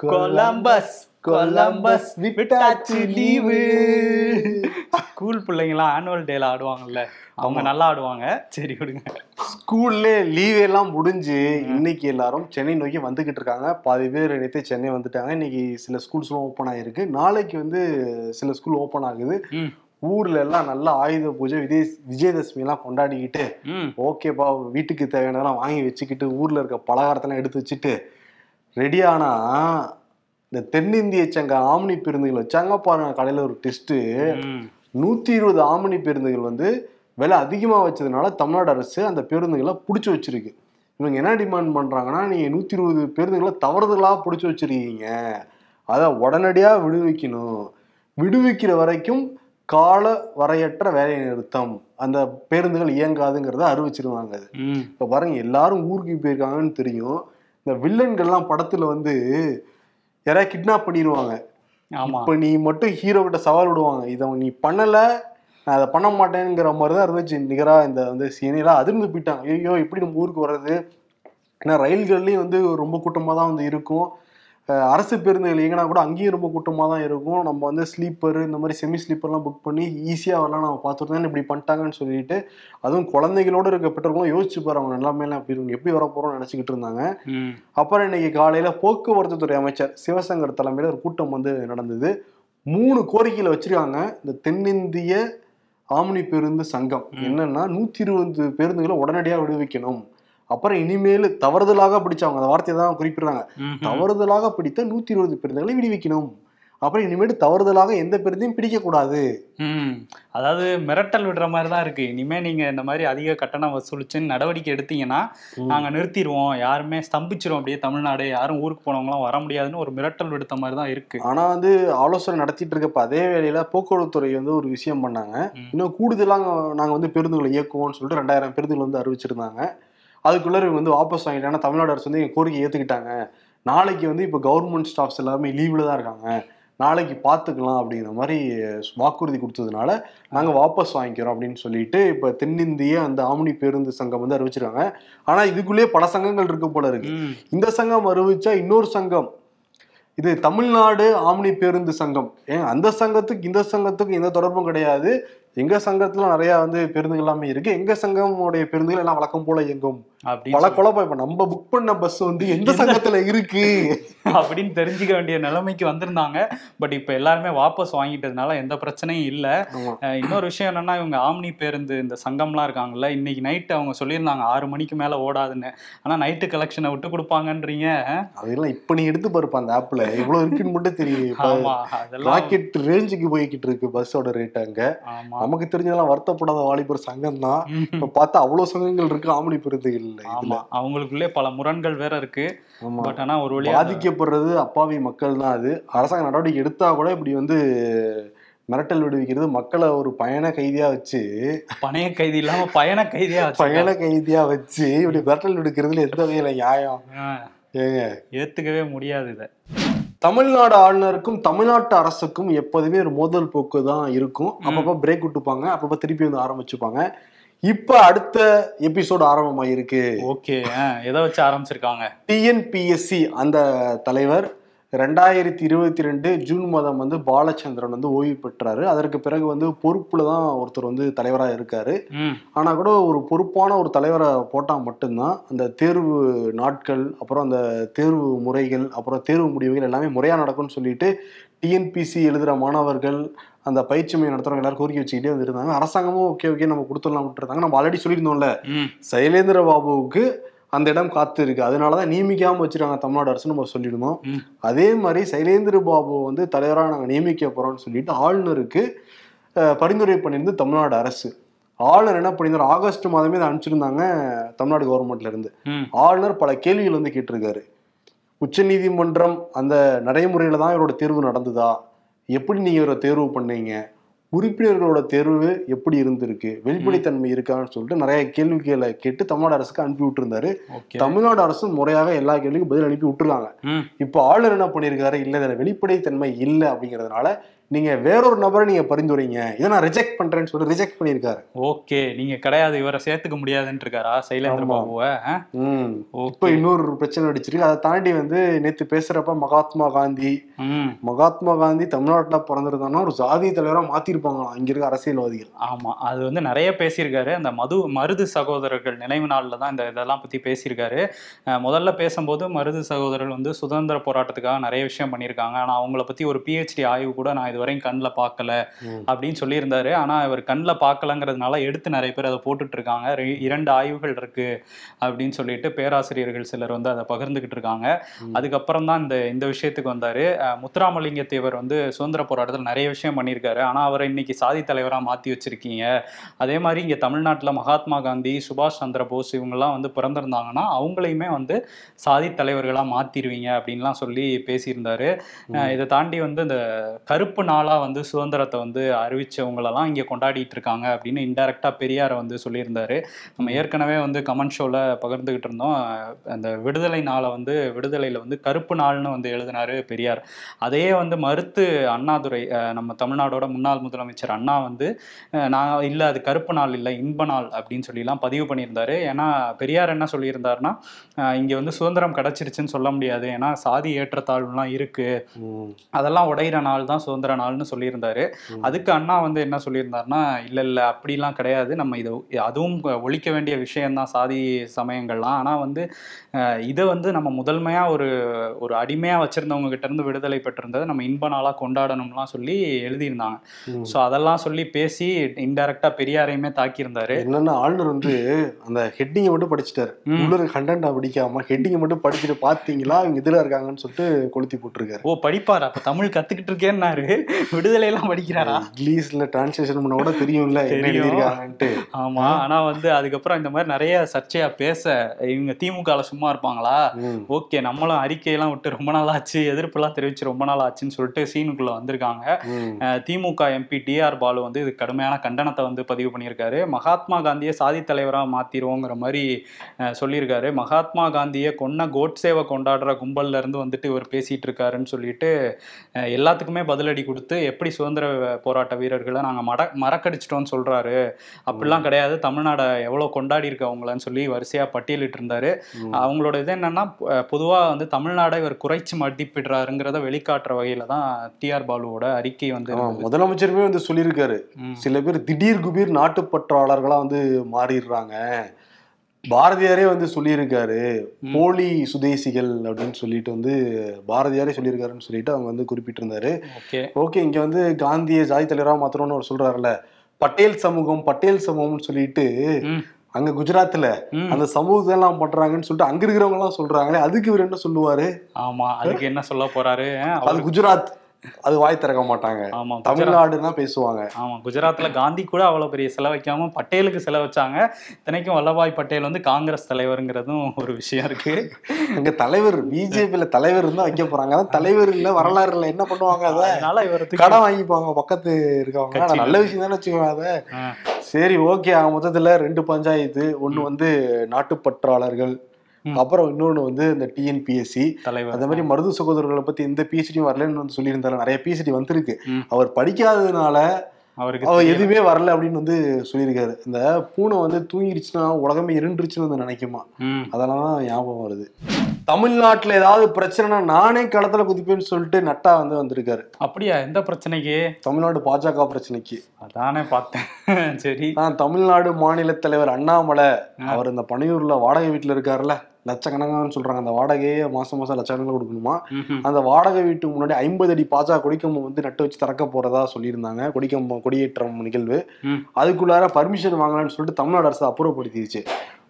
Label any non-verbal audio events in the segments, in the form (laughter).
Columbus Columbus விட்டாச்சு leave. School பிள்ளைங்களாம் annual டேல ஆடுவாங்கல்ல. அவங்க நல்லா ஆடுவாங்க. சரி விடுங்க. ஸ்கூல்ல லீவ் எல்லாம் முடிஞ்சு இன்னைக்கு எல்லாரும் சென்னை நோக்கி வந்துகிட்டு இருக்காங்க. பாதி பேர் நேற்று சென்னை வந்துட்டாங்க. இன்னைக்கு சில ஸ்கூல்ஸ்லாம் ஓப்பன் ஆயிருக்கு. நாளைக்கு வந்து சில ஸ்கூல் ஓப்பன் ஆகுது. ஊர்ல எல்லாம் நல்ல ஆயுத பூஜை விஜய் விஜயதசமி எல்லாம் கொண்டாடிக்கிட்டு ஓகேப்பா வீட்டுக்கு தேவையானதெல்லாம் வாங்கி வச்சுக்கிட்டு ஊர்ல இருக்க பலகாரத்தெல்லாம் எடுத்து வச்சுட்டு ரெடியானா? இந்த தென்னிந்திய சங்க ஆம்னி பேருந்துகள் வச்சாங்க பாருங்க கடையில ஒரு டெஸ்ட் ம். நூத்தி இருபது ஆம்னி பேருந்துகள் வந்து விலை அதிகமா வச்சதுனால தமிழ்நாடு அரசு அந்த பேருந்துகளை பிடிச்சி வச்சிருக்கு. இவங்க என்ன டிமாண்ட் பண்றாங்கன்னா நீங்க நூத்தி இருபது பேருந்துகளை தவறுதலா பிடிச்சி வச்சிருக்கீங்க. அதை உடனடியா விடுவிக்கணும். விடுவிக்கிற வரைக்கும் கால வரையற்ற வேலை நிறுத்தம். அந்த பேருந்துகள் இயங்காதுங்கிறத அறிவிச்சிருவாங்க இப்ப பாருங்க எல்லாரும் ஊருக்கு போயிருக்காங்கன்னு தெரியும். இந்த வில்லன்கள்லாம் படத்துல வந்து யாராவது கிட்னாப் பண்ணிடுவாங்க இப்ப நீ மட்டும் ஹீரோ கிட்ட சவால் விடுவாங்க. இதை நீ பண்ணல நான் அதை பண்ண மாட்டேங்கிற மாதிரி தான் இருந்துச்சு. நிகரா இந்த வந்து சீனியெல்லாம் அதிர்ந்து போயிட்டாங்க. ஐயோ எப்படி நம்ம ஊருக்கு வர்றது? ஏன்னா ரயில்கள்லயும் வந்து ரொம்ப கூட்டமா தான் வந்து இருக்கும். அரசு பேருந்துகள் எங்கன்னா கூட அங்கேயும் ரொம்ப கூட்டமா தான் இருக்கும். நம்ம வந்து ஸ்லீப்பர் இந்த மாதிரி செமி ஸ்லீப்பர்லாம் புக் பண்ணி ஈஸியா வரலாம். நம்ம பார்த்துருந்தேன் இப்படி பண்ணிட்டாங்கன்னு சொல்லிட்டு அதுவும் குழந்தைகளோட இருக்க பெற்றோர்களும் யோசிச்சு பாரு அவங்க நிலைமையெல்லாம் எப்படி இருக்கும் எப்படி வர போறோம்னு நினைச்சுக்கிட்டு இருந்தாங்க. அப்புறம் இன்னைக்கு காலையில போக்குவரத்து துறை அமைச்சர் சிவசங்கர் தலைமையில ஒரு கூட்டம் வந்து நடந்தது. மூணு கோரிக்கையில வச்சிருக்காங்க. இந்த தென்னிந்திய ஆம்னி பேருந்து சங்கம் என்னன்னா நூத்தி இருபது பேருந்துகளை உடனடியா விடுவிக்கணும். அப்புறம் இனிமேல் தவறுதலாக பிடிச்சவங்க அந்த வார்த்தையை தான் குறிப்பிடுறாங்க. தவறுதலாக பிடித்த நூத்தி இருபது பேருந்துகளை விடுவிக்கணும். அப்புறம் இனிமேல் தவறுதலாக எந்த பேருந்தையும் பிடிக்கக்கூடாது. அதாவது மிரட்டல் விடுற மாதிரி தான் இருக்கு. இனிமே நீங்க இந்த மாதிரி அதிக கட்டணம் வசூலிச்சுன்னு நடவடிக்கை எடுத்தீங்கன்னா நாங்க நிறுத்திடுவோம் யாருமே ஸ்தம்பிச்சிரும் அப்படியே தமிழ்நாடு. யாரும் ஊருக்கு போனவங்களாம் வர முடியாதுன்னு ஒரு மிரட்டல் விடுத்த மாதிரி தான் இருக்கு. ஆனா வந்து ஆலோசனை நடத்திட்டு இருக்கப்ப அதே வேளையில போக்குவரத்து துறை வந்து ஒரு விஷயம் பண்ணாங்க. இன்னும் கூடுதலாக நாங்க வந்து பேருந்துகளை இயக்குவோம்னு சொல்லிட்டு ரெண்டாயிரம் பேருந்துகள் வந்து அறிவிச்சிருந்தாங்க. அதுக்குள்ள இவங்க வந்து வாபஸ் வாங்கிட்டாங்க. ஏன்னா தமிழ்நாடு அரசு வந்து எங்க கோரிக்கை ஏத்துக்கிட்டாங்க. நாளைக்கு வந்து இப்போ கவர்மெண்ட் ஸ்டாஃப்ஸ் எல்லாருமே லீவ்ல தான் இருக்காங்க. நாளைக்கு பார்த்துக்கலாம் அப்படிங்கிற மாதிரி வாக்குறுதி கொடுத்ததுனால நாங்க வாபஸ் வாங்கிக்கிறோம் அப்படின்னு சொல்லிட்டு இப்ப தென்னிந்திய அந்த ஆம்னி பேருந்து சங்கம் வந்து அறிவிச்சிருக்காங்க. ஆனா இதுக்குள்ளேயே பல சங்கங்கள் இருக்கு போல இருக்கு. இந்த சங்கம் அறிவிச்சா இன்னொரு சங்கம். இது தமிழ்நாடு ஆம்னி பேருந்து சங்கம். ஏன் அந்த சங்கத்துக்கு இந்த சங்கத்துக்கு எந்த தொடர்பும் கிடையாது. எங்க சங்கத்துல நிறைய வந்து பேருந்துகள் எல்லாமே இருக்கு. எங்க சங்கமுடைய பேருந்துகள் எல்லாம் வழக்கம் போல இயங்கும். பல குழப்பம். இப்ப நம்ம புக் பண்ண பஸ் வந்து எந்த சங்கத்துல இருக்கு? அப்படின்னு தெரிஞ்சுக்க வேண்டிய நிலைமைக்கு வந்திருந்தாங்க. பட் இப்போ எல்லாருமே வாபஸ் வாங்கிட்டதுனால எந்த பிரச்சனையும் இல்லை. இன்னொரு விஷயம் என்னன்னா இவங்க ஆம்னி பேருந்து இந்த சங்கம்லாம் இருக்காங்கல்ல இன்னைக்கு நைட்டு அவங்க சொல்லியிருந்தாங்க ஆறு மணிக்கு மேல ஓடாதுன்னு. ஆனா நைட்டு கலெக்ஷனை விட்டு கொடுப்பாங்கன்றீங்க. அதெல்லாம் இப்ப நீ எடுத்து பாருப்ப அந்த ஆப்ல எவ்வளவு இருக்குன்னு மட்டும் தெரியும் இப்ப ஆமா அதெல்லாம் ராக்கெட் ரேஞ்சுக்கு போய்கிட்டு இருக்கு பஸ்ஸோட ரேட் அங்க. ஆமா. நமக்கு தெரிஞ்சதெல்லாம் வருத்தப்படாத வாலிபர் சங்கம் தான். இப்ப பார்த்தா அவ்வளவு சங்கங்கள் இருக்கு ஆம்னி பேருந்துகள் இதுல. ஆமா அவங்களுக்குள்ளே பல முரண்கள் வேற இருக்கு. பட் ஆனா ஒரு வழியா பாதிக்கப்படுறது அப்பாவி மக்கள் தான் அது. அரசாங்க நடவடிக்கை எடுத்தா கூட இப்படி வந்து மிரட்டல் விடுவிக்கிறது மக்களை ஒரு பயண கைதியா வச்சு பணைய கைதி இல்லாம பயண கைதியா பயண. கைதியா வச்சு இப்படி மிரட்டல் விடுக்கிறதுல எந்த வகையில நியாயம்? ஏங்க. ஏத்துக்கவே முடியாது இத. தமிழ்நாடு ஆளுநருக்கும் தமிழ்நாட்டு அரசுக்கும் எப்போதுமே ஒரு மோதல் போக்கு தான் இருக்கும். அப்பப்போ பிரேக் விட்டுப்பாங்க அப்பப்போ திருப்பி வந்து ஆரம்பிச்சுப்பாங்க. இப்ப அடுத்த எபிசோடு ஆரம்பமாயிருக்கு. ஓகே எதை வச்சு ஆரம்பிச்சிருக்காங்க? டிஎன்பிஎஸ்சி அந்த தலைவர் ரெண்டாயிரத்தி இருபத்தி ரெண்டு ஜூன் மாதம் வந்து பாலச்சந்திரன் வந்து ஓய்வு பெற்றாரு. அதற்கு பிறகு வந்து பொறுப்புல தான் ஒருத்தர் வந்து தலைவராக இருக்காரு. ஆனா கூட ஒரு பொறுப்பான ஒரு தலைவரை போட்டா மட்டும்தான் அந்த தேர்வு நாட்கள் அப்புறம் அந்த தேர்வு முறைகள் அப்புறம் தேர்வு முடிவுகள் எல்லாமே முறையா நடக்கும்னு சொல்லிட்டு டிஎன்பிசி எழுதுற மாணவர்கள் அந்த பயிற்சி மையம் நடத்துறவங்க எல்லாரும் கோரிக்கை வச்சுக்கிட்டே வந்துருந்தாங்க. அரசாங்கமும் ஓகே ஓகே நம்ம கொடுத்துடலாம் விட்டுருந்தாங்க நம்ம ஆல்ரெடி சொல்லியிருந்தோம்ல. சைலேந்திர பாபுவுக்கு அந்த இடம் காத்து இருக்கு. அதனாலதான் நியமிக்காம வச்சிருக்காங்க தமிழ்நாடு அரசு நம்ம சொல்லிடுவோம். அதே மாதிரி சைலேந்திர பாபு வந்து தலைவராக நாங்க நியமிக்க போறோம்னு சொல்லிட்டு ஆளுநருக்கு பரிந்துரை பண்ணியிருந்து தமிழ்நாடு அரசு. ஆளுநர் என்ன பண்ணியிருந்தார்? ஆகஸ்ட் மாதமே இதை அனுப்பிச்சிருந்தாங்க தமிழ்நாடு கவர்மெண்ட்ல இருந்து. ஆளுநர் பல கேள்விகள் வந்து கேட்டிருக்காரு. உச்சநீதிமன்றம் அந்த நடைமுறையில தான் இவரோட தேர்வு நடந்ததா? எப்படி நீங்க இவரை தேர்வு பண்ணீங்க? உறுப்பினர்களோட தேர்வு எப்படி இருந்திருக்கு? வெளிப்படைத்தன்மை இருக்கான்னு சொல்லிட்டு நிறைய கேள்விகளை கேட்டு தமிழ்நாடு அரசுக்கு அனுப்பி விட்டுருந்தாரு. தமிழ்நாடு அரசும் முறையாக எல்லா கேள்விக்கும் பதில் அனுப்பி விட்டுருக்காங்க. இப்போ ஆளுநர் என்ன பண்ணியிருக்காரு? இல்ல இதுல வெளிப்படைத்தன்மை இல்லை அப்படிங்கிறதுனால நீங்க வேறொரு நபரை நீங்க பரிந்துரைங்க. இதை நான் ரிஜெக்ட் பண்றேன்னு சொல்லி ரிஜெக்ட் பண்ணியிருக்காரு. ஓகே. நீங்க கிடையாது இவரை சேர்த்துக்க முடியாதுன்னு இருக்காரா சைலேந்திர. பாபுவை இப்போ இன்னொரு பிரச்சனை அடிச்சிருக்கு. அதை தாண்டி வந்து நேத்து பேசுறப்ப மகாத்மா காந்தி மகாத்மா காந்தி தமிழ்நாட்டுல பிறந்திருந்தான்னா ஒரு ஜாதி தலைவரா மாத்திருப்பாங்களாம். இங்க இருக்க அரசியல்வாதிகள். ஆமா. அது வந்து நிறைய பேசியிருக்காரு. அந்த மது மருது சகோதரர்கள் நினைவு நாளில் தான் இந்த இதெல்லாம் பத்தி பேசியிருக்காரு. முதல்ல பேசும்போது மருது சகோதரர்கள் வந்து சுதந்திர போராட்டத்துக்காக நிறைய விஷயம் பண்ணியிருக்காங்க. ஆனா அவங்கள பத்தி ஒரு பிஹெச்டி ஆய்வு கூட நான் இதுவரையும் கண்ணில் பார்க்கல. அப்படின்னு சொல்லியிருந்தாரு. ஆனா இவர் கண்ணில் பார்க்கலங்கிறதுனால எடுத்து நிறைய பேர் அதை போட்டுட்டு இருக்காங்க ரெ- இரண்டு ஆய்வுகள் இருக்கு அப்படின்னு சொல்லிட்டு பேராசிரியர்கள் சிலர் வந்து அதை பகிர்ந்துகிட்டு இருக்காங்க. அதுக்கப்புறம் தான் இந்த இந்த விஷயத்துக்கு வந்தாரு. முத்துராமலிங்க தேவர் வந்து சுதந்திர போராட்டத்தில் நிறைய விஷயம் பண்ணியிருக்காரு. ஆனா அவரை இன்னைக்கு சாதி தலைவரா மாத்தி வச்சிருக்கீங்க. அதே மாதிரி இங்க தமிழ்நாட்டுல மகாத்மா காந்தி சுபாஷ் சந்திர போஸ் இவங்கெல்லாம் வந்து பிறந்திருந்தாங்கன்னா அவங்களையுமே வந்து சாதி தலைவர்களா மாத்திருவீங்க அப்படின்லாம் சொல்லி பேசியிருந்தாரு. இதை தாண்டி வந்து இந்த கருப்பு நாளா வந்து சுதந்திரத்தை வந்து அறிவிச்சவங்களெல்லாம் இங்க கொண்டாடிட்டு இருக்காங்க அப்படின்னு இன்டைரக்டா பெரியாரை வந்து சொல்லியிருந்தாரு. நம்ம ஏற்கனவே வந்து கமெண்ட் ஷோல பகிர்ந்துகிட்டு இருந்தோம். அந்த விடுதலை நாளை வந்து விடுதலையில வந்து கருப்பு நாள்னு வந்து எழுதினாரு பெரியார். அதையே வந்து மறுத்து அண்ணாதுரை நம்ம தமிழ்நாடோட முன்னாள் முதலமைச்சர் அண்ணா வந்து நான் இல்லை அது கருப்பு நாள் இல்லை இன்ப நாள் அப்படின்னு சொல்லிலாம் பதிவு பண்ணியிருந்தாரு. ஏன்னா பெரியார் என்ன சொல்லியிருந்தாருன்னா இங்க வந்து சுதந்திரம் கிடைச்சிருச்சுன்னு சொல்ல முடியாது. ஏன்னா சாதி ஏற்றத்தாழ்வுலாம் இருக்கு. அதெல்லாம் உடையிற நாள் தான் சுதந்திர நாள்னு சொல்லியிருந்தாரு. அதுக்கு அண்ணா வந்து என்ன சொல்லியிருந்தாருன்னா இல்ல இல்ல அப்படிலாம் கிடையாது. நம்ம இதை அதுவும் ஒழிக்க வேண்டிய விஷயம்தான் சாதி சமயங்கள்லாம். ஆனா வந்து இதை வந்து நம்ம முதன்மையா ஒரு ஒரு அடிமையா வச்சிருந்தவங்க கிட்ட இருந்து விடுதலை பெற்றிருந்ததை. நம்ம இன்ப நாளா கொண்டாடணும்லாம் சொல்லி எழுதியிருந்தாங்க. ஸோ அதெல்லாம் சொல்லி பேசி இன்டைரக்டா பெரியாரையுமே தாக்கியிருந்தாரு. என்னன்னா ஆளுநர் வந்து அந்த ஹெட்டிங்கை மட்டும் படிச்சுட்டாரு. ம். உள்ள கண்டென்ட் படிக்காம ஹெட்டிங்கை மட்டும் படிச்சுட்டு பாத்தீங்களா? இவங்க இதுல இருக்காங்கன்னு சொல்லிட்டு கொளுத்தி போட்டிருக்காரு. ஓ படிப்பாரா? அப்ப தமிழ் கத்துக்கிட்டு இருக்கேன்னாரு. விடுதலை எல்லாம் படிக்கிறாரா? இங்கிலீஷ்ல டிரான்ஸ்லேஷன் பண்ண கூட தெரியும்ல. எழுதியிருக்காங்கன்ட்டு. ஆமா. ஆனா வந்து அதுக்கப்புறம் இந்த மாதிரி நிறைய சர்ச்சையா பேச இவங்க திமுகல சும்மா இருப்பாங்களா. ஓகே நம்மளும் அறிக்கையெல்லாம் விட்டு ரொம்ப நாள் ஆச்சு எதிர்ப்புலாம் தெரிவிச்சு ரொம்ப நாள் ஆச்சுன்னு சொல்லிட்டு சீனுக்குள்ள வந்திருக்காங்க. திமுக எம்பி டிஆர் பாலு வந்து இது கடுமையான கண்டனத்தை வந்து பதிவு பண்ணியிருக்காரு. மகாத்மா காந்தியை சாதி தலைவரா மாத்திருவோங்கிற மாதிரி சொல்லியிருக்காரு. மகாத்மா காந்தியை கொன்ன கோட்சேவை கொண்டாடுற கும்பல்ல இருந்து வந்துட்டு இவர் பேசிட்டு இருக்காருன்னு சொல்லிட்டு எல்லாத்துக்குமே பதிலடி கொடுத்து எப்படி சுதந்திர போராட்ட வீரர்களை நாங்க மட மறக்கடிச்சிட்டோம்னு சொல்றாரு. அப்படிலாம் கிடையாது. தமிழ்நாடை எவ்வளவு கொண்டாடி இருக்கு அவங்களன்னு சொல்லி வரிசையா பட்டியலிட்டு இருந்தாரு. அவங்களோட இது என்னன்னா அஹ், பொதுவா வந்து தமிழ்நாடை இவர் குறைச்சு மதிப்பிடுறாருங்கிறத வெளிக்காட்டுற வகையில தான் டிஆர் பாலுவோட அறிக்கை வந்து. முதலமைச்சருமே வந்து சொல்லியிருக்காரு. சில பேர் திடீர் குபீர் நாட்டுப்பற்றாளர்களா வந்து மாறிடுறாங்க பாரதியாரே வந்து சொல்லியிருக்காரு. போலி சுதேசிகள் அப்படின்னு சொல்லிட்டு வந்து பாரதியாரே சொல்லியிருக்காருன்னு சொல்லிட்டு அவங்க வந்து குறிப்பிட்டிருந்தாரு ஓகே ஓகே இங்க வந்து காந்திய ஜாதி தலைவரா மாத்திரம்னு அவர் சொல்றாருல்ல பட்டேல் சமூகம் பட்டேல் சமூகம்னு சொல்லிட்டு. அங்க குஜராத்ல. அந்த சமூகத்தை எல்லாம் பண்றாங்கன்னு சொல்லிட்டு அங்க இருக்கிறவங்க எல்லாம் சொல்றாங்களே அதுக்கு இவர் என்ன சொல்லுவாரு? ஆமா அதுக்கு என்ன சொல்ல போறாரு? அது குஜராத். அது வாய் திறக்க மாட்டாங்க. ஆமா தமிழ்நாடுன்னா பேசுவாங்க. ஆமா குஜராத்ல காந்தி கூட அவ்வளவு பெரிய செலவு வைக்காம பட்டேலுக்கு செலவு வச்சாங்க இத்தனைக்கும் வல்லபாய் பட்டேல் வந்து காங்கிரஸ் தலைவருங்கிறதும் ஒரு விஷயம் இருக்கு. அங்க தலைவர் பிஜேபியில தலைவர் இருந்தா வைக்க போறாங்க. அதான் தலைவர் இல்ல வரலாறு இல்ல. என்ன பண்ணுவாங்க அத? அதனால இவருக்கு கடன் வாங்கிப்பாங்க பக்கத்து இருக்கவங்க. நல்ல விஷயம் தானே வச்சுக்கோங்க அத. சரி ஓகே. மொத்தத்துல ரெண்டு பஞ்சாயத்து. ஒண்ணு வந்து நாட்டுப்பற்றாளர்கள். அப்புறம் இன்னொன்னு வந்து இந்த டிஎன்பிஎஸ்சி தலைவர். அந்த மாதிரி மருது சகோதரர்களை பத்தி எந்த பிஹெச்டியும் வரலன்னு வந்து சொல்லியிருந்தாரு நிறைய பிஹெச்டி வந்திருக்கு. அவர் படிக்காததுனால அவருக்கு அவர். எதுவுமே வரல அப்படின்னு வந்து சொல்லியிருக்காரு. இந்த பூனை வந்து தூங்கிடுச்சுன்னா உலகமே இருண்டுருச்சுன்னு வந்து நினைக்குமா. அதெல்லாம் தான் ஞாபகம் வருது. தமிழ்நாட்டுல ஏதாவது பிரச்சனைனா நானே களத்துல குதிப்பேன்னு சொல்லிட்டு நட்டா வந்து வந்திருக்காரு. அப்படியா? எந்த பிரச்சனைக்கு? தமிழ்நாடு பாஜக பிரச்சனைக்கு. அதானே பார்த்தேன். சரி. நான் தமிழ்நாடு மாநில தலைவர் அண்ணாமலை அவர் இந்த பனையூர்ல வாடகை வீட்டுல இருக்காருல்ல. லட்சக்கணக்கான்னு சொல்றாங்க. அந்த வாடகையே மாசம் மாசம் லட்சக்கணக்கில் கொடுக்கணுமா. அந்த வாடகை வீட்டுக்கு முன்னாடி ஐம்பது அடி பாஜக கொடிக்கம்பம் வந்து நட்டு வச்சு திறக்க போறதா சொல்லியிருந்தாங்க. கொடிக்கம்பம் கொடியேற்றம் நிகழ்வு. அதுக்குள்ளார பர்மிஷன் வாங்கலாம்னு சொல்லிட்டு தமிழ்நாடு அரசு அப்புறப்படுத்திடுச்சு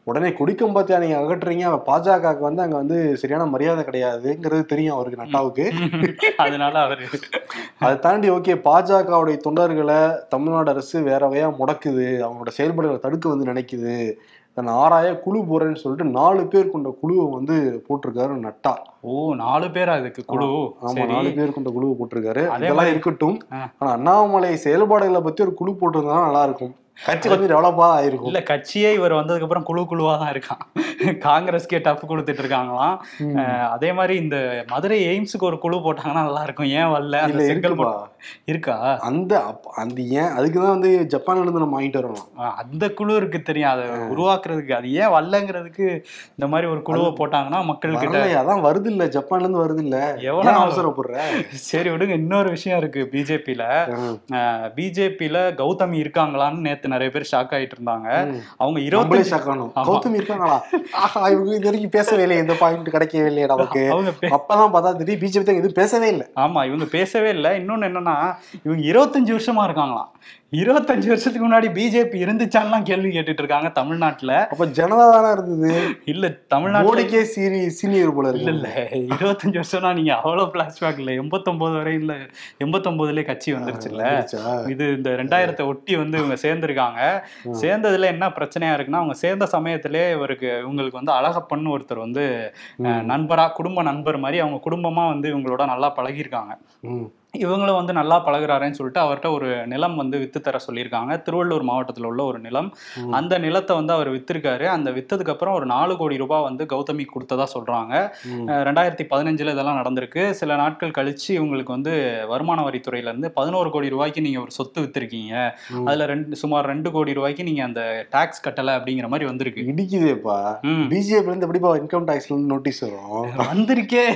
உடனே கொடிக்கம்பத்தை நீங்க அகற்றுறீங்க. பாஜகவுக்கு வந்து அங்க வந்து சரியான மரியாதை கிடையாதுங்கிறது தெரியும் அவருக்கு நட்டாவுக்கு. (laughs) அதனால அவரு அதை தாண்டி ஓகே பாஜகவுடைய தொண்டர்களை தமிழ்நாடு அரசு வேற வகையா முடக்குது. அவங்களோட செயல்பாடுகளை தடுக்க வந்து நினைக்குது. தன் ஆராய குழு போறேன்னு சொல்லிட்டு நாலு பேர் கொண்ட குழுவை வந்து போட்டிருக்காரு நட்டா. ஓ நாலு பேரா இதுக்கு குழு? ஆமா நாலு பேர் கொண்ட குழுவை போட்டிருக்காரு. அதே அதெல்லாம் இருக்கட்டும். ஆனா அண்ணாமலை செயல்பாடுகளை பத்தி ஒரு குழு போட்டிருந்தா நல்லா இருக்கும். கட்சி கொஞ்சம் டெவலப்பா ஆயிருக்கும். இல்ல கட்சியே இவர் வந்ததுக்கு அப்புறம் குழு குழுவா தான் இருக்கான். காங்கிரஸ்க்கே டஃப் கொடுத்துட்டு இருக்காங்களாம். அதே மாதிரி இந்த மதுரை எய்ம்ஸுக்கு ஒரு குழு போட்டாங்கன்னா நல்லா இருக்கும். ஏன் வரல? அந்த இல்ல செங்கல் இருக்குப்பா இருக்கா? அந்த அந்த ஏன் அதுக்குதான் வந்து ஜப்பான்ல இருந்து நம்ம வாங்கிட்டு வரணும். அந்த குழு இருக்கு தெரியும். அதை உருவாக்குறதுக்கு அது ஏன் வரலங்கிறதுக்கு இந்த மாதிரி ஒரு குழுவை போட்டாங்கன்னா மக்கள் கிட்ட அதான் வருது இல்ல ஜப்பான்ல இருந்து வருது இல்ல எவ்வளவு அவசரப்படுற? சரி விடுங்க இன்னொரு விஷயம் இருக்கு பிஜேபியில. பிஜேபியில கௌதமி இருக்காங்களான்னு நேத்து நிறைய பேர் ஷாக் ஆயிட்டு இருந்தாங்க. அவங்க shock ஆனோம். ஆமா. கௌதமி இருக்காங்களா? இவங்க இது வரைக்கும் பேசவே இல்லையே. இந்த பாயிண்ட் கிடைக்கவே இல்லையே நமக்கு. அவங்க அப்பதான் பார்த்தா திடீர் பிஜேபி எதுவும் பேசவே இல்லை. ஆமா இவங்க பேசவே இல்லை. இன்னொன்னு என்னன்னா இவங்க இருபத்தஞ்சு வருஷமா இருக்காங்களாம். இருபத்தஞ்சு வருஷத்துக்கு முன்னாடி பிஜேபி இருந்துச்சான்லாம் கேள்வி கேட்டுட்டு இருக்காங்க தமிழ்நாட்டுல. அப்ப ஜனதா தானே இருந்தது? இல்ல தமிழ்நாட்டுல மோடிக்கே சீரி சீனியர் போல இல்ல இருக்கு. இல்ல இருபத்தஞ்சு வருஷம்னா நீங்க அவ்வளவு பிளாஷ்பேக் இல்ல. எண்பத்தொன்பது வரை இல்ல. எண்பத்தொன்பதுலயே கட்சி வந்துருச்சா? இது இந்த ரெண்டாயிரத்தை ஒட்டி வந்து இவங்க சேர்ந்திருக்காங்க. சேர்ந்ததுல என்ன பிரச்சனையா இருக்குன்னா அவங்க சேர்ந்த சமயத்திலே இவருக்கு இவங்களுக்கு வந்து அழகப்பன்னு ஒருத்தர் வந்து நண்பரா குடும்ப நண்பர் மாதிரி அவங்க குடும்பமா வந்து இவங்களோட நல்லா பழகியிருக்காங்க. இவங்களும் வந்து நல்லா பழகுறாருன்னு சொல்லிட்டு அவர்கிட்ட ஒரு நிலம் வந்து வித்து தர சொல்லியிருக்காங்க. திருவள்ளூர் மாவட்டத்தில் உள்ள ஒரு நிலம். அந்த நிலத்தை வந்து அவர் வித்திருக்காரு. அந்த வித்ததுக்கு அப்புறம் ஒரு நாலு கோடி ரூபாய் வந்து கௌதமி கொடுத்ததா சொல்றாங்க. ரெண்டாயிரத்தி பதினஞ்சுல இதெல்லாம் நடந்திருக்கு. சில நாட்கள் கழிச்சு இவங்களுக்கு வந்து வருமான வரித்துறையில இருந்து பதினோரு கோடி ரூபாய்க்கு நீங்க ஒரு சொத்து வித்திருக்கீங்க. அதுல ரெண்டு சுமார் ரெண்டு கோடி ரூபாய்க்கு நீங்க அந்த டாக்ஸ் கட்டல அப்படிங்கிற மாதிரி வந்திருக்கு. இடிக்குதேப்பா. பிஜேபி இருந்து எப்படிப்பா இன்கம் டாக்ஸ்ல இருந்து நோட்டீஸ் வரும்? வந்திருக்கே.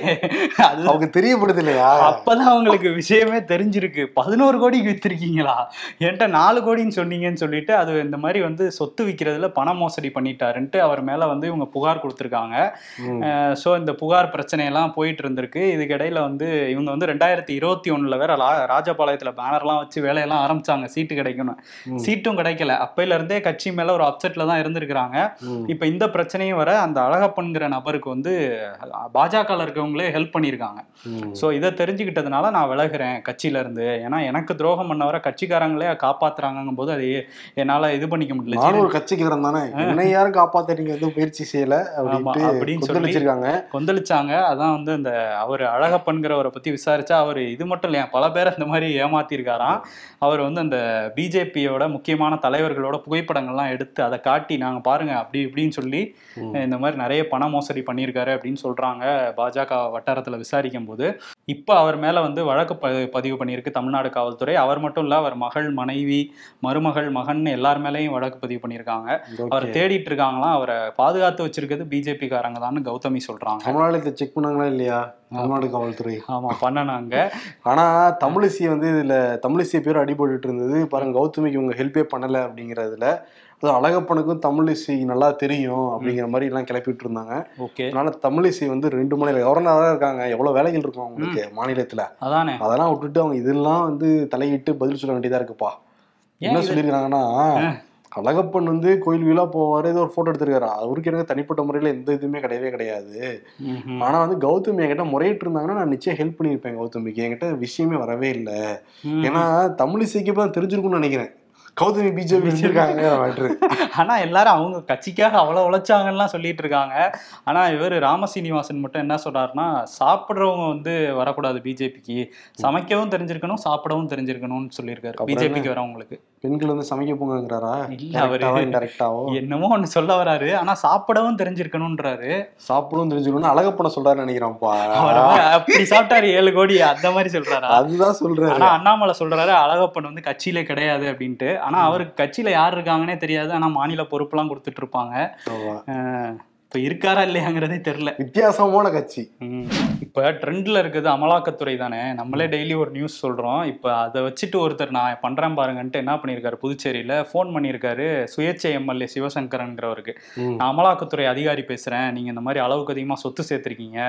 அது அவங்க தெரியப்படுது இல்லையா? அப்பதான் அவங்களுக்கு விஷயமே தெரிஞ்சிருக்கு. பதினோரு கோடிக்கு வித்திருக்கீங்களா? என்கிட்ட நாலு கோடின்னு சொன்னீங்கன்னு சொல்லிட்டு அது இந்த மாதிரி வந்து சொத்து விற்கிறதுல பண மோசடி பண்ணிட்டாருன்ட்டு அவர் மேல வந்து இவங்க புகார் கொடுத்துருக்காங்க. ஸோ இந்த புகார் பிரச்சனையெல்லாம் போயிட்டு இருந்திருக்கு இதுக்கு இடையில வந்து இவங்க வந்து ரெண்டாயிரத்தி இருபத்தி ஒண்ணுல வேற ராஜபாளையத்துல பேனர்லாம் வச்சு வேலையெல்லாம் ஆரம்பிச்சாங்க. சீட்டு கிடைக்கணும். சீட்டும் கிடைக்கல. அப்பையில இருந்தே கட்சி மேல ஒரு அப்செட்ல தான் இருந்திருக்கிறாங்க. இப்ப இந்த பிரச்சனையும் வர அந்த அழகப்பன்கிற நபருக்கு வந்து பாஜக இருக்கவங்களே ஹெல்ப் பண்ணியிருக்காங்க. ஸோ இதை தெரிஞ்சுக்கிட்டதுனால நான் விலகுறேன் கட்சியில இருந்து ஏன்னா எனக்கு துரோகம் பண்ணவரை கட்சிக்காரங்களே காப்பாத்துறாங்கும் போது அதை என்னால இது பண்ணிக்க முடியல. நானும் ஒரு கட்சிக்காரன் தானே. என்னை யாரும் காப்பாத்த நீங்க எதுவும் முயற்சி செய்யல அப்படின்னு சொல்லி- கொந்தளிச்சிருக்காங்க. கொந்தளிச்சாங்க. அதான் வந்து இந்த அவர் அழகப்பன்கிறவரை பத்தி விசாரிச்சா அவர் இது மட்டும் இல்லையா பல பேரை இந்த மாதிரி ஏமாத்திருக்காராம். அவர் வந்து அந்த பிஜேபியோட முக்கியமான தலைவர்களோட புகைப்படங்கள்லாம் எடுத்து அதை காட்டி நாங்க பாருங்க அப்படி இப்படின்னு சொல்லி. இந்த மாதிரி நிறைய பண மோசடி பண்ணியிருக்காரு அப்படின்னு சொல்றாங்க. பாஜக வட்டாரத்துல விசாரிக்கும் போது இப்போ அவர் மேல வந்து வழக்கு ப பதிவு பண்ணியிருக்கு தமிழ்நாடு காவல்துறை. அவர் மட்டும் இல்ல அவர் மகள் மனைவி மருமகள் மகன் எல்லார் மேலேயும் வழக்கு பதிவு பண்ணியிருக்காங்க. அவரை. தேடிட்டு இருக்காங்களாம் அவரை பாதுகாத்து வச்சிருக்கிறது பிஜேபி காரங்க தான் கௌதமி சொல்றாங்க. தமிழ்நாடு இதை செக் பண்ணாங்களா இல்லையா? தமிழ்நாடு காவல்துறை. ஆமா பண்ணனாங்க ஆனா தமிழிசை வந்து இதுல தமிழிசை பேர் அடிபட்டுட்டு இருந்தது. பாருங்க கௌதமிக்கு இவங்க ஹெல்ப்பே பண்ணல அப்படிங்கறதுல அழகப்பனுக்கும் தமிழிசை நல்லா தெரியும் அப்படிங்கிற மாதிரி எல்லாம் கிளப்பிட்டு இருந்தாங்க ஓகே. அதனால தமிழிசை வந்து ரெண்டு மாநில கவர்னரா இருக்காங்க. எவ்வளவு வேலைகள் இருக்கும் அவங்களுக்கு மாநிலத்துல. அதானே. அதெல்லாம் விட்டுட்டு அவங்க இதெல்லாம் வந்து தலையிட்டு பதில் சொல்ல வேண்டியதா இருக்குப்பா. என்ன சொல்லியிருக்காங்கன்னா அழகப்பன் வந்து கோயில் வீலா போவாரு ஏதோ ஒரு போட்டோ எடுத்திருக்காரு. அவருக்கு எனக்கு தனிப்பட்ட முறையில எந்த இதுவுமே கிடையவே கிடையாது. ஆனா வந்து கௌதமி என்கிட்ட முறையிட்டு இருந்தாங்கன்னா நான் நிச்சயம் ஹெல்ப் பண்ணியிருப்பேன் கௌதமிக்கு. என்கிட்ட விஷயமே வரவே இல்லை. ஏன்னா தமிழிசைக்கு தான் தெரிஞ்சிருக்கும்னு நினைக்கிறேன். கௌதமி பிஜேபி ஆனா எல்லாரும் அவங்க கட்சிக்காக அவ்வளவு உழைச்சாங்கலாம் சொல்லிட்டு இருக்காங்க. ஆனா இவர் ராமசீனிவாசன் மட்டும் என்ன சொல்றாருன்னா சாப்பிடுறவங்க வந்து வரக்கூடாது பிஜேபிக்கு. சமைக்கவும் தெரிஞ்சிருக்கணும் சாப்பிடவும் தெரிஞ்சிருக்கணும்னு சொல்லியிருக்காரு பிஜேபிக்கு வரவங்களுக்கு. பெண்கள் வந்து சமைக்க போங்கிறாரா இல்ல அவரு என்னமோ ஒண்ணு சொல்ல வராரு. ஆனா சாப்பிடவும் தெரிஞ்சிருக்கணும்ன்றாரு. சாப்பிடும் தெரிஞ்சுக்கணும்னு அழகப்பன சொல்றாரு நினைக்கிறேன்ப்பா அவர் வந்து அப்படி சாப்பிட்டாரு ஏழு கோடி அந்த மாதிரி சொல்றாரா? அதுதான் சொல்றாரு. ஆனா அண்ணாமலை சொல்றாரு அழகப்பன் வந்து கட்சியில கிடையாது அப்படின்ட்டு. ஆனா அவருக்கு கட்சியில யார் இருக்காங்கன்னே தெரியாது. ஆனா மாநில பொறுப்புலாம் கொடுத்துட்டு இருப்பாங்க. இப்ப இருக்காரா இல்லையாங்கிறதே தெரியல. வித்தியாசமான கட்சி. இப்ப ட்ரெண்ட்ல இருக்குது அமலாக்கத்துறை தானே. நம்மளே டெய்லி ஒரு நியூஸ் சொல்றோம். இப்ப அதை வச்சுட்டு ஒருத்தர் நான் பண்றேன் பாருங்கன்ட்டு என்ன பண்ணியிருக்காரு? புதுச்சேரியில ஃபோன் பண்ணியிருக்காரு சுயேட்சை எம்எல்ஏ சிவசங்கரன்கிறவருக்கு. நான் அமலாக்கத்துறை அதிகாரி பேசுறேன். நீங்க இந்த மாதிரி அளவுக்கு அதிகமா சொத்து சேர்த்திருக்கீங்க.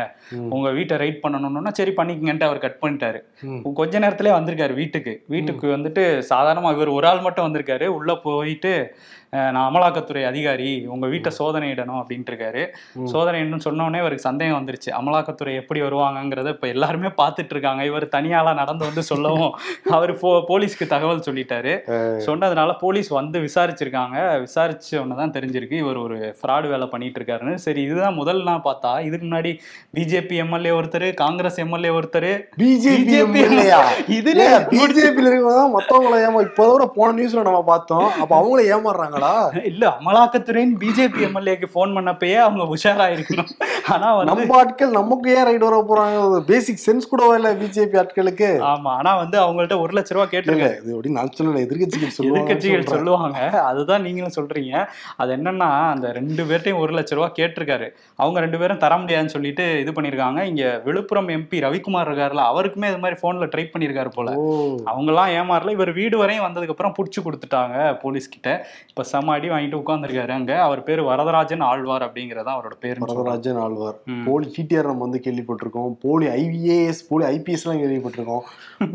உங்க வீட்டை ரைட் பண்ணணும்னா சரி பண்ணிக்கங்கன்ட்டு அவர் கட் பண்ணிட்டாரு. கொஞ்ச நேரத்திலே வந்திருக்காரு வீட்டுக்கு. வீட்டுக்கு வந்துட்டு சாதாரணமா இவர் ஒரு ஆள் மட்டும் வந்திருக்காரு. உள்ள போயிட்டு நான் அமலாக்கத்துறை அதிகாரி உங்க வீட்டை சோதனையிடணும் அப்படின்ட்டு இருக்காரு. ம். சோதனைன்னு சொன்ன உடனே இவருக்கு சந்தேகம் வந்துருச்சு. அமலாக்கத்துறை எப்படி வருவாங்கங்கிறத இப்ப எல்லாருமே பார்த்துட்டு இருக்காங்க. இவர் தனியாளா நடந்து வந்து சொல்லவும் (laughs) அவர் போ போலீஸ்க்கு தகவல் சொல்லிட்டாரு. சொன்னதுனால போலீஸ் வந்து விசாரிச்சிருக்காங்க. விசாரிச்ச உடனே தான் தெரிஞ்சிருக்கு இவர் ஒரு ஃப்ராடு வேலை பண்ணிட்டு இருக்காருன்னு. சரி இதுதான் முதல் நான் பார்த்தா இதுக்கு முன்னாடி பிஜேபி எம்எல்ஏ ஒருத்தர் காங்கிரஸ் எம்எல்ஏ ஒருத்தர். பிஜேபி இதுல இருக்கவங்க மத்தவங்கள ஏமா இப்போதோட போன நியூஸ்ல நம்ம பார்த்தோம். அப்ப அவங்கள ஏமாறுறாங்களா இல்ல அமலாக்கத்துறைன்னு பிஜேபி எம்எல்ஏக்கு ஃபோன் பண்ணப்பயே அவங்க உஷாரா இருக்கணும் ஆனா வந்து நம்ம ஆட்கள் நமக்கு ஏன் ரைடு வர போறாங்க பேசிக் சென்ஸ் கூட இல்ல பிஜேபி ஆட்களுக்கு. ஆமா ஆனா வந்து அவங்கள்ட்ட ஒரு லட்ச ரூபா இல்ல கேட்டிருக்காரு இது எப்படி நான் சொல்லல எதிர்கட்சிகள் சொல்லுவாங்க எதிர்கட்சிகள் சொல்லுவாங்க. அதுதான் நீங்களும் சொல்றீங்க. அது என்னன்னா அந்த ரெண்டு பேர்ட்டையும் ஒரு லட்ச ரூபா கேட்டிருக்காரு. அவங்க ரெண்டு பேரும் தர முடியாதுன்னு சொல்லிட்டு இது பண்ணிருக்காங்க இங்க விழுப்புரம் எம்பி ரவிக்குமார் இருக்காருல்ல அவருக்குமே இது மாதிரி போன்ல ட்ரை பண்ணிருக்காரு போல. ஓ. அவங்கெல்லாம் ஏமாறல. இவர் வீடு வரையும் வந்ததுக்கு அப்புறம் புடிச்சு கொடுத்துட்டாங்க போலீஸ் கிட்ட இப்ப செம அடி வாங்கிட்டு உட்கார்ந்துருக்காரு அங்க. அவர் பேர் வரதராஜன் ஆழ்வார் அப்படிங்கறதா அவரோட பேரு வரதராஜன் ஆழ்வார். போலி டிடிஆர் நம்ம வந்து கேள்விப்பட்டிருக்கோம். போலி ஐவிஏஎஸ் போலி ஐபிஎஸ் எல்லாம் கேள்விப்பட்டிருக்கோம்.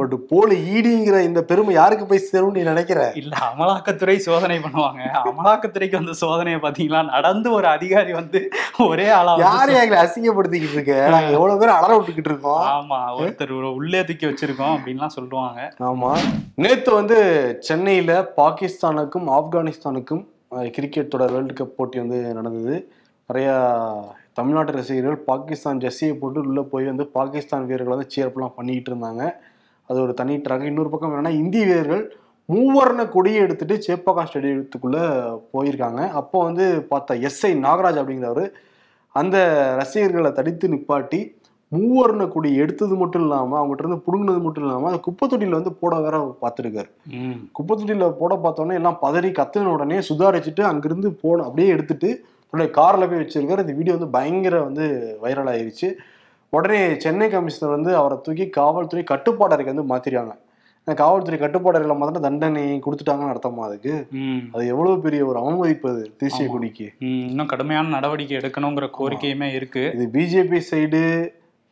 பட் போலி இடிங்கிற இந்த பெருமை யாருக்கு போய் சேரும் நீ நினைக்கிற? இல்ல அமலாக்கத்துறை சோதனை பண்ணுவாங்க. அமலாக்கத்துறைக்கு வந்து சோதனையை பாத்தீங்களா நடந்து ஒரு அதிகாரி வந்து ஒரே ஆளா யாரு எங்களை அசிங்கப்படுத்திக்கிட்டு இருக்க? நாங்க எவ்வளவு பேர் அலற விட்டுக்கிட்டு இருக்கோம். ஆமா ஒருத்தர் ஒரு உள்ளே தூக்கி வச்சிருக்கோம் அப்படின்லாம் சொல்லுவாங்க. ஆமா. நேத்து வந்து சென்னையில பாகிஸ்தானுக்கும் ஆப்கானிஸ்தானுக்கும் அஹ், கிரிக்கெட் தொடர் வேர்ல்டு கப் போட்டி வந்து நடந்தது. நிறையா தமிழ்நாட்டு ரசிகர்கள் பாகிஸ்தான் ஜெர்சியை போட்டு உள்ளே போய் வந்து பாகிஸ்தான் வீரர்கள் வந்து சேர்ப்புலாம் பண்ணிக்கிட்டு இருந்தாங்க. அது ஒரு தனி ட்ராக். இன்னொரு பக்கம் என்னென்னா இந்திய வீரர்கள் மூவர்ண கொடியை எடுத்துட்டு சேப்பகா ஸ்டேடியத்துக்குள்ளே போயிருக்காங்க. அப்போ வந்து பார்த்தா எஸ்ஐ நாகராஜ் அப்படிங்கிறவர் அந்த ரசிகர்களை தடித்து நிப்பாட்டி மூவர்ண கொடி எடுத்தது மட்டும் இல்லாம அவங்ககிட்ட இருந்து புடுங்கினது மட்டும் இல்லாம அந்த குப்பை தொட்டியில வந்து போட வேற பார்த்துருக்காரு. குப்பை தொட்டியில போட பார்த்தோன்னே எல்லாம் பதறி கத்துன உடனே சுதாரிச்சுட்டு அங்கிருந்து போன அப்படியே எடுத்துட்டு தன்னுடைய கார்ல போய் வச்சிருக்காரு இந்த வீடியோ வந்து பயங்கர வந்து வைரல் ஆயிருச்சு உடனே சென்னை கமிஷனர் வந்து அவரை தூக்கி காவல்துறை கட்டுப்பாடறைக்கு வந்து மாத்திருக்காங்க காவல்துறை கட்டுப்பாடறையில மாத்திரம் தண்டனை கொடுத்துட்டாங்கன்னு அர்த்தமா அதுக்கு. அது எவ்வளவு பெரிய ஒரு அவமதிப்பு அது தேசிய. கொடிக்கு. இன்னும் கடுமையான நடவடிக்கை எடுக்கணுங்கிற கோரிக்கையுமே இருக்கு இது பிஜேபி சைடு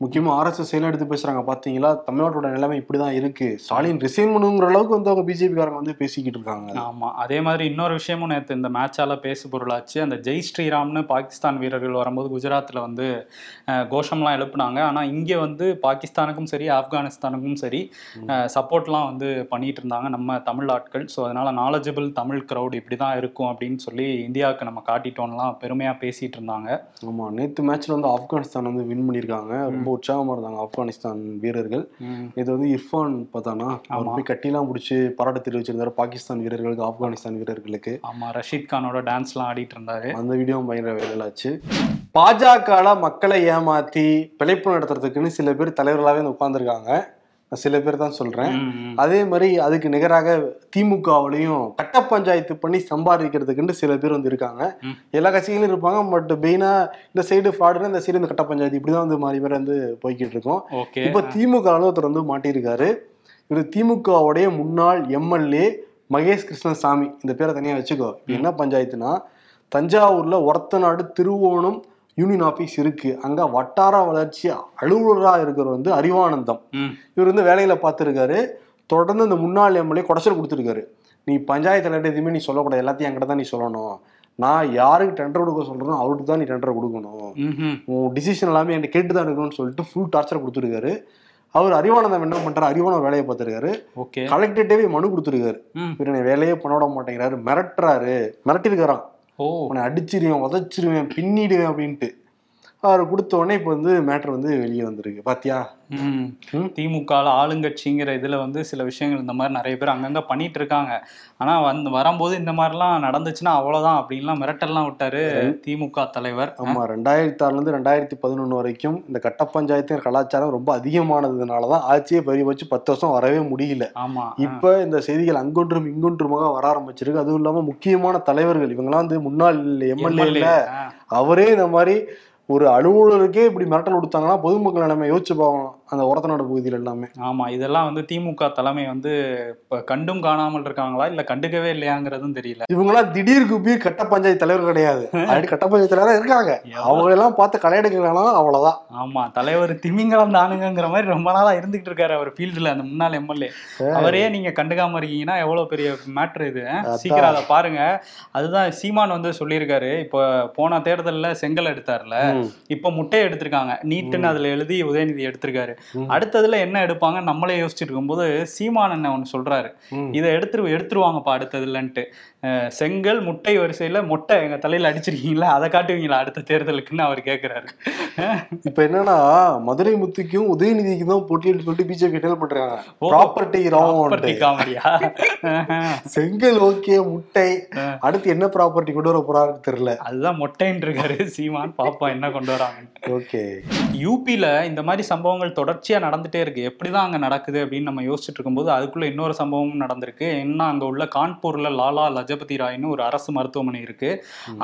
முக்கியமா ஆர்எஸ்எஸ் சைடுல எடுத்து பேசுறாங்க பாத்தீங்களா? தமிழ்நாட்டோட நிலைமை இப்படிதான் இருக்கு. ஸ்டாலின் ரிசைன் பண்ணுங்கிற அளவுக்கு வந்து அவங்க பிஜேபி காரங்க வந்து பேசிக்கிட்டு இருக்காங்க. ஆமா. அதே மாதிரி இன்னொரு விஷயமும் நேற்று இந்த மேட்சால பேசு பொருளாச்சு. அந்த ஜெய் ஸ்ரீராம்னு பாகிஸ்தான் வீரர்கள் வரும்போது குஜராத்ல வந்து கோஷம்லாம் எழுப்புனாங்க. ஆனா இங்க வந்து பாகிஸ்தானுக்கும் சரி ஆப்கானிஸ்தானுக்கும் சரி சப்போர்ட்லாம் வந்து பண்ணிட்டு இருந்தாங்க நம்ம தமிழ் ஆட்கள். ஸோ அதனால நாலேஜபிள் தமிழ் க்ரௌட் இப்படி தான் இருக்கும் அப்படின்னு சொல்லி இந்தியாவுக்கு நம்ம காட்டிட்டோம்லாம் பெருமையா பேசிட்டு இருந்தாங்க. ஆமா. நேத்து மேட்ச்ல வந்து ஆப்கானிஸ்தான் வந்து வின் பண்ணிருக்காங்க ரொம்ப உற்சாகமா இருந்தாங்க ஆப்கானிஸ்தான் வீரர்கள். இது வந்து இர்ஃபான் பார்த்தானா? அவர். போய் கட்டிலாம் பிடிச்சி பாராட்டு தெரிவிச்சிருந்தாரு பாகிஸ்தான் வீரர்களுக்கு ஆப்கானிஸ்தான் வீரர்களுக்கு. ஆமா ரஷீத் கானோட டான்ஸ்லாம் ஆடிட்டு இருந்தாரு. அந்த வீடியோவும் பயங்கர வைரலாச்சு பாஜகல மக்களை ஏமாத்தி பிழைப்பு நடத்துறதுக்குன்னு சில பேர் உட்கார்ந்துருக்காங்க. நான் சில பேர் தான் சொல்றேன். அதே மாதிரி அதுக்கு நிகராக திமுகவுலையும் கட்ட பஞ்சாயத்து பண்ணி சம்பாதிக்கிறதுக்குன்னு சில பேர் வந்து இருக்காங்க. எல்லா கட்சிகளும் இருப்பாங்க. பட் மெயினா இந்த சைடு ஃப்ராடுனா இந்த சைடு இந்த கட்ட பஞ்சாயத்து இப்படிதான் வந்து மாறி மாறி வந்து போய்கிட்டு இருக்கோம். இப்போ திமுக ஒருத்தர் வந்து மாட்டியிருக்காரு. இவர் திமுகவுடைய முன்னாள் எம்எல்ஏ மகேஷ் கிருஷ்ணசாமி. இந்த பேரை தனியா வச்சுக்கோ. என்ன பஞ்சாயத்துனா தஞ்சாவூர்ல ஒரத்தநாடு திருவோணம் யூனியன் ஆபீஸ் இருக்கு. அங்க வட்டார வளர்ச்சி அலுவலரா இருக்கிறவர் வந்து அறிவானந்தம். இவர் வந்து வேலையில பார்த்துருக்காரு. தொடர்ந்து இந்த முன்னாள் எம்எல்ஏ குடைச்சல் கொடுத்துருக்காரு. நீ பஞ்சாயத்து தலைவர் எதுவுமே நீ சொல்லக்கூடாது. எல்லாத்தையும் என்கிட்ட தான் நீ சொல்லணும். நான் யாருக்கு டெண்டர் கொடுக்க சொல்றேனோ அவருக்கு தான் நீ டெண்டர் கொடுக்கணும். உன் டிசிஷன் எல்லாமே என்கிட்ட கேட்டு தான் எடுக்கணும்னு சொல்லிட்டு ஃபுல் டார்ச்சர் கொடுத்துருக்காரு. அவர் அறிவானந்தம் என்ன பண்றாரு? அறிவான வேலையை பார்த்துருக்காரு. ஓகே. கலெக்டர்கிட்டே போய் மனு கொடுத்துருக்காரு. இவர் என்னை வேலையே பண்ண விட மாட்டேங்கிறாரு. மிரட்டுறாரு. மிரட்டிருக்காராம் உன்னை அடிச்சிருவேன் உதச்சிருவேன் பின்னிடுவேன் அப்படின்ட்டு. அவர் கொடுத்த உடனே இப்போ வந்து மேட்ரு வந்து வெளியே வந்திருக்கு. பாத்தியா. திமுகல ஆளுங்கட்சிங்கிற இதுல வந்து சில விஷயங்கள் இந்த மாதிரி நிறைய பேர் அங்கங்க பண்ணிட்டு இருக்காங்க. ஆனா வந்து வரும்போது இந்த மாதிரிலாம் நடந்துச்சுன்னா அவ்வளவுதான் அப்படின்லாம் மிரட்டல்லாம் விட்டாரு திமுக தலைவர். ஆமா ரெண்டாயிரத்தி ஆறுல இருந்து ரெண்டாயிரத்தி பதினொன்று வரைக்கும் இந்த கட்ட பஞ்சாயத்து கலாச்சாரம் ரொம்ப அதிகமானதுனால தான் ஆட்சியே பறி வச்சு பத்து வருஷம் வரவே முடியல. ஆமா இப்ப இந்த செய்திகள் அங்கொன்றும் இங்கொன்றுமாக வர ஆரம்பிச்சிருக்கு. அதுவும் இல்லாம முக்கியமான தலைவர்கள் இவங்கெல்லாம் வந்து முன்னாள் எம்எல்ஏ. அவரே இந்த மாதிரி ஒரு அலுவலருக்கே இப்படி மிரட்டல் கொடுத்தாங்கன்னா பொதுமக்கள் நம்ம யோசிச்சு பார்க்கணும். அந்த ஒரத்தநாடு பகுதியில் எல்லாமே. ஆமா இதெல்லாம் வந்து திமுக தலைமை வந்து இப்ப கண்டும் காணாமல் இருக்காங்களா இல்ல கண்டுக்கவே இல்லையாங்கிறதும் தெரியல. இவங்கெல்லாம் திடீர் குப்பி கட்ட பஞ்சாயத்து தலைவர் கிடையாது. ஆல்ரெடி கட்ட பஞ்சாயத்து தலைவரா இருக்காங்க. அவங்க எல்லாம் பார்த்து கலையெடுக்கலாம் அவ்வளவுதான். ஆமா தலைவர் திமிங்கலம் தானுங்கிற மாதிரி ரொம்ப நாளா இருந்துகிட்டு இருக்காரு அவர் ஃபீல்டுல அந்த முன்னாள் எம்எல்ஏ. அவரே நீங்க கண்டுக்காம இருக்கீங்கன்னா எவ்வளவு பெரிய மேட்ரு இது? சீக்கிரம் அதை பாருங்க. அதுதான் சீமான் வந்து சொல்லியிருக்காரு. இப்போ போன தேர்தல்ல செங்கல் எடுத்தார்ல. இப்போ முட்டையை எடுத்திருக்காங்க. நீட்டுன்னு அதுல எழுதி உதயநிதி எடுத்திருக்காரு. அடுத்ததுல என்ன எடுப்பாங்க? நம்மளே யோசிச்சுட்டு இருக்கும்போது சீமான் என்ன ஒன்று சொல்றாரு. இதை எடுத்துரு எடுத்துருவாங்கப்பா அடுத்ததுலன்ட்டு. செங்கல் முட்டை வரிசையில மொட்டை எங்க தலையில அடிச்சிருக்கீங்களா? அதை காட்டுவீங்களா அடுத்த தேர்தலுக்குன்னு அவர் கேக்குறாரு. இப்ப என்னன்னா மதுரை முத்துக்கும் உதயநிதிக்கும் தான் போட்டின்னு சொல்லிட்டு பிஜேபி டெல் பண்றாங்க. ப்ராப்பர்ட்டி காமெடியா (laughs) செங்கல் ஓகே முட்டை. அடுத்து என்ன ப்ராப்பர்ட்டி கொண்டு வர போறாருன்னு தெரியல. அதுதான் மொட்டைன்னு இருக்காரு. சீமான் பாப்போம் என்ன கொண்டு வராங்க ஓகே. யூபியில் இந்த மாதிரி சம்பவங்கள் தொடர்ச்சியாக நடந்துட்டே இருக்கு. எப்படி தான் அங்கே நடக்குது அப்படின்னு நம்ம யோசிச்சுட்டு இருக்கும்போது அதுக்குள்ள இன்னொரு சம்பவமும் நடந்திருக்கு. என்ன அங்கே உள்ள கான்பூர்ல லாலா லஜபதி ராய்னு ஒரு அரசு மருத்துவமனை இருக்கு.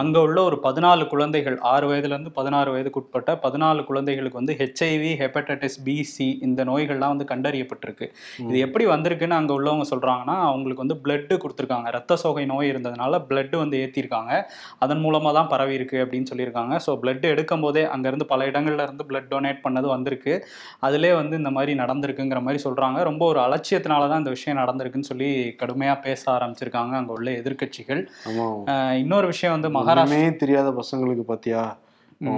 அங்கே உள்ள ஒரு பதினாலு குழந்தைகள் ஆறு வயதுலேருந்து பதினாறு வயதுக்கு உட்பட்ட பதினாலு குழந்தைகளுக்கு வந்து ஹெச்ஐவி ஹெப்படைட்டிஸ் பிசி இந்த நோய்கள்லாம் வந்து கண்டறியப்பட்டிருக்கு. இது எப்படி வந்திருக்குன்னு அங்கே உள்ளவங்க சொல்றாங்கன்னா அவங்களுக்கு வந்து பிளட்டு கொடுத்துருக்காங்க. ரத்த சோகை நோய் இருந்ததுனால பிளட் வந்து ஏற்றிருக்காங்க அதன் மூலமாக தான் பரவி இருக்கு அப்படின்னு சொல்லியிருக்காங்க. ஸோ பிளட் எடுக்கும் போதே அங்கேருந்து பல இடங்கள்ல இருந்து பிளட் டொனேட் பண்ணது வந்திருக்கு. அதிலே வந்து இந்த மாதிரி நடந்திருக்குங்கிற மாதிரி சொல்றாங்க. ரொம்ப ஒரு அலட்சியத்தினால தான் இந்த விஷயம் நடந்திருக்குன்னு சொல்லி கடுமையாக பேச ஆரம்பிச்சிருக்காங்க அங்கே உள்ள அஹ் இன்னொரு விஷயம் வந்து மகாராஷ்டிரா ஒண்ணுமே தெரியாத பசங்களுக்கு பாத்தியா? அவன்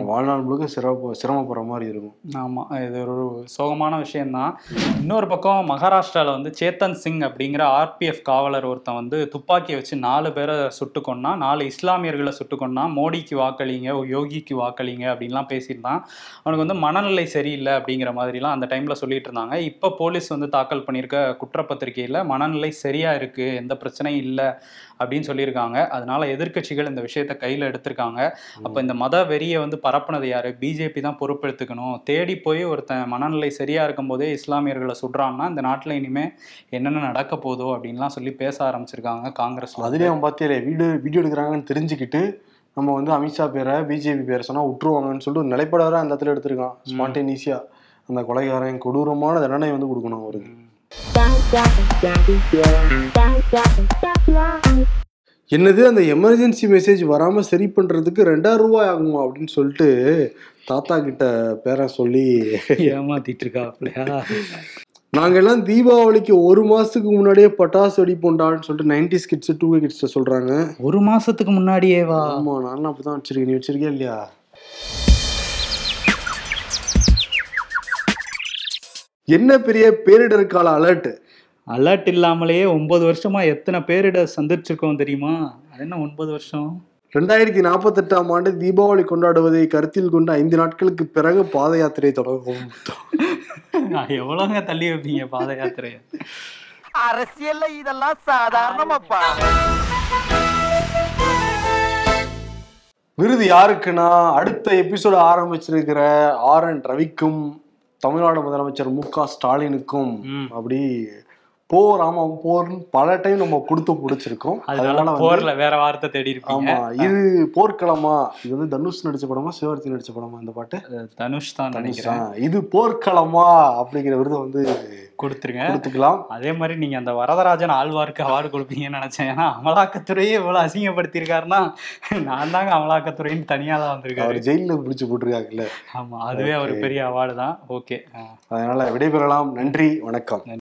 வாழ்நாள் முழுக்க சிரம சிரமப்படுற மாதிரி இருக்கும். ஆமாம் இது ஒரு சோகமான விஷயம்தான். இன்னொரு பக்கம் மகாராஷ்டிராவில் வந்து சேத்தன் சிங் அப்படிங்கிற ஆர்பிஎஃப் காவலர் ஒருத்தன் வந்து துப்பாக்கியை வச்சு நாலு பேரை சுட்டு கொன்னா நாலு இஸ்லாமியர்களை சுட்டு கொன்னா மோடிக்கு வாக்களிங்க யோகிக்கு வாக்களிங்க அப்படின்லாம் பேசியிருந்தான். அவனுக்கு வந்து மனநிலை சரியில்லை அப்படிங்கிற மாதிரிலாம் அந்த டைமில் சொல்லிட்டு இருந்தாங்க. இப்போ போலீஸ் வந்து தாக்கல் பண்ணியிருக்க குற்றப்பத்திரிகையில் மனநிலை சரியாக இருக்குது எந்த பிரச்சனையும் இல்லை அப்படின்னு சொல்லியிருக்காங்க. அதனால எதிர்க்கட்சிகள் இந்த விஷயத்தை கையில் எடுத்திருக்காங்க. அப்போ இந்த மத வெறியை வந்து பரப்புனது யாரு? பிஜேபி தான் பொறுப்பெடுத்துக்கணும். தேடி போய் ஒருத்தன் மனநிலை சரியா இருக்கும் போதே இஸ்லாமியர்களை சுடுறான்னா இந்த நாட்டில் இனிமே என்னென்ன நடக்க போதோ அப்படின்லாம் சொல்லி பேச ஆரம்பிச்சிருக்காங்க காங்கிரஸ்ல. அதுலயும் அவன் பாத்தியா வீடியோ வீடியோ எடுக்கிறாங்கன்னு தெரிஞ்சுக்கிட்டு நம்ம வந்து அமித்ஷா பேரை பிஜேபி பேரை சொன்னா விட்டுருவாங்கன்னு சொல்லிட்டு ஒரு நிலைப்படாத அந்த இடத்துல எடுத்திருக்கான். ஸ்பான்டேனியஸியா அந்த கொலைகாரன் கொடூரமான தண்டனை வந்து கொடுக்கணும் அவருக்கு. என்னது அந்த எமர்ஜென்சி மெசேஜ் வராம சரி பண்றதுக்கு ரெண்டாயிரம் ரூபாய் ஆகுமா அப்படின்னு சொல்லிட்டு தாத்தா கிட்ட பேரன் சொல்லி ஏமாத்திட்டு இருக்காப்லையா நாங்க எல்லாம் தீபாவளிக்கு ஒரு மாசத்துக்கு முன்னாடியே பட்டாசு வெடிப்போண்டான்னு சொல்லிட்டு நைன்டி கிட்ஸ் டூ கிட்ஸ் சொல்றாங்க. ஒரு மாசத்துக்கு முன்னாடியே வா ஆமா நானும் அப்படிதான் வச்சிருக்கேன். நீ வச்சிருக்கியா இல்லையா? என்ன பெரிய பேரிடர் கால அலர்ட் அலர்ட் இல்லாமலேயே ஒன்பது வருஷமா எத்தனை பேரிட சந்திச்சிருக்கோம் தெரியுமா? அது என்ன ஒன்பது வருஷம்? ரெண்டாயிரத்தி நாற்பத்தெட்டாம் ஆண்டு தீபாவளி கொண்டாடுவதை கருத்தில் கொண்டு ஐந்து நாட்களுக்கு பிறகு பாத யாத்திரை தொடங்கும். எவ்வளோங்க தள்ளி வைப்பீங்க பாத யாத்திரையை? அரசியல்ல இதெல்லாம் சாதாரணமாப்பா. விருது யாருக்குன்னா அடுத்த எபிசோடு ஆரம்பிச்சிருக்கிற ஆர் என் ரவிக்கும் தமிழ்நாடு முதலமைச்சர் மு க ஸ்டாலினுக்கும். அப்படி போர் ஆமா போர்னு பல டைம் நம்ம கொடுத்து பிடிச்சிருக்கோம். அதனால போர்ல வேற வார்த்தை தேடி இருப்பீங்க ஆமா இது போர்க்களமா? இது வந்து தனுஷ் நடிச்ச படமா சிவகார்த்தி நடிச்ச படமா இந்த பாட்டு? தனுஷ் தான் நினைக்கிறேன். ஆ, இது போர்க்களமா அப்படிங்கிற விருதை வந்து கொடுத்துருங்க. கொடுத்துக்கலாம். அதே மாதிரி நீங்க அந்த வரதராஜன் ஆழ்வாருக்கு அவார்டு கொடுப்பீங்கன்னு நினைச்சேன். ஏன்னா அமலாக்கத்துறையே இவ்வளவு அசிங்கப்படுத்தியிருக்காருன்னா நான் தாங்க அமலாக்கத்துறைன்னு தனியா தான் வந்திருக்காரு. அவர் ஜெயில பிடிச்சு போட்டிருக்காங்கல்ல ஆமா அதுவே ஒரு பெரிய அவார்டு தான். ஓகே அதனால விடைபெறலாம். நன்றி வணக்கம்.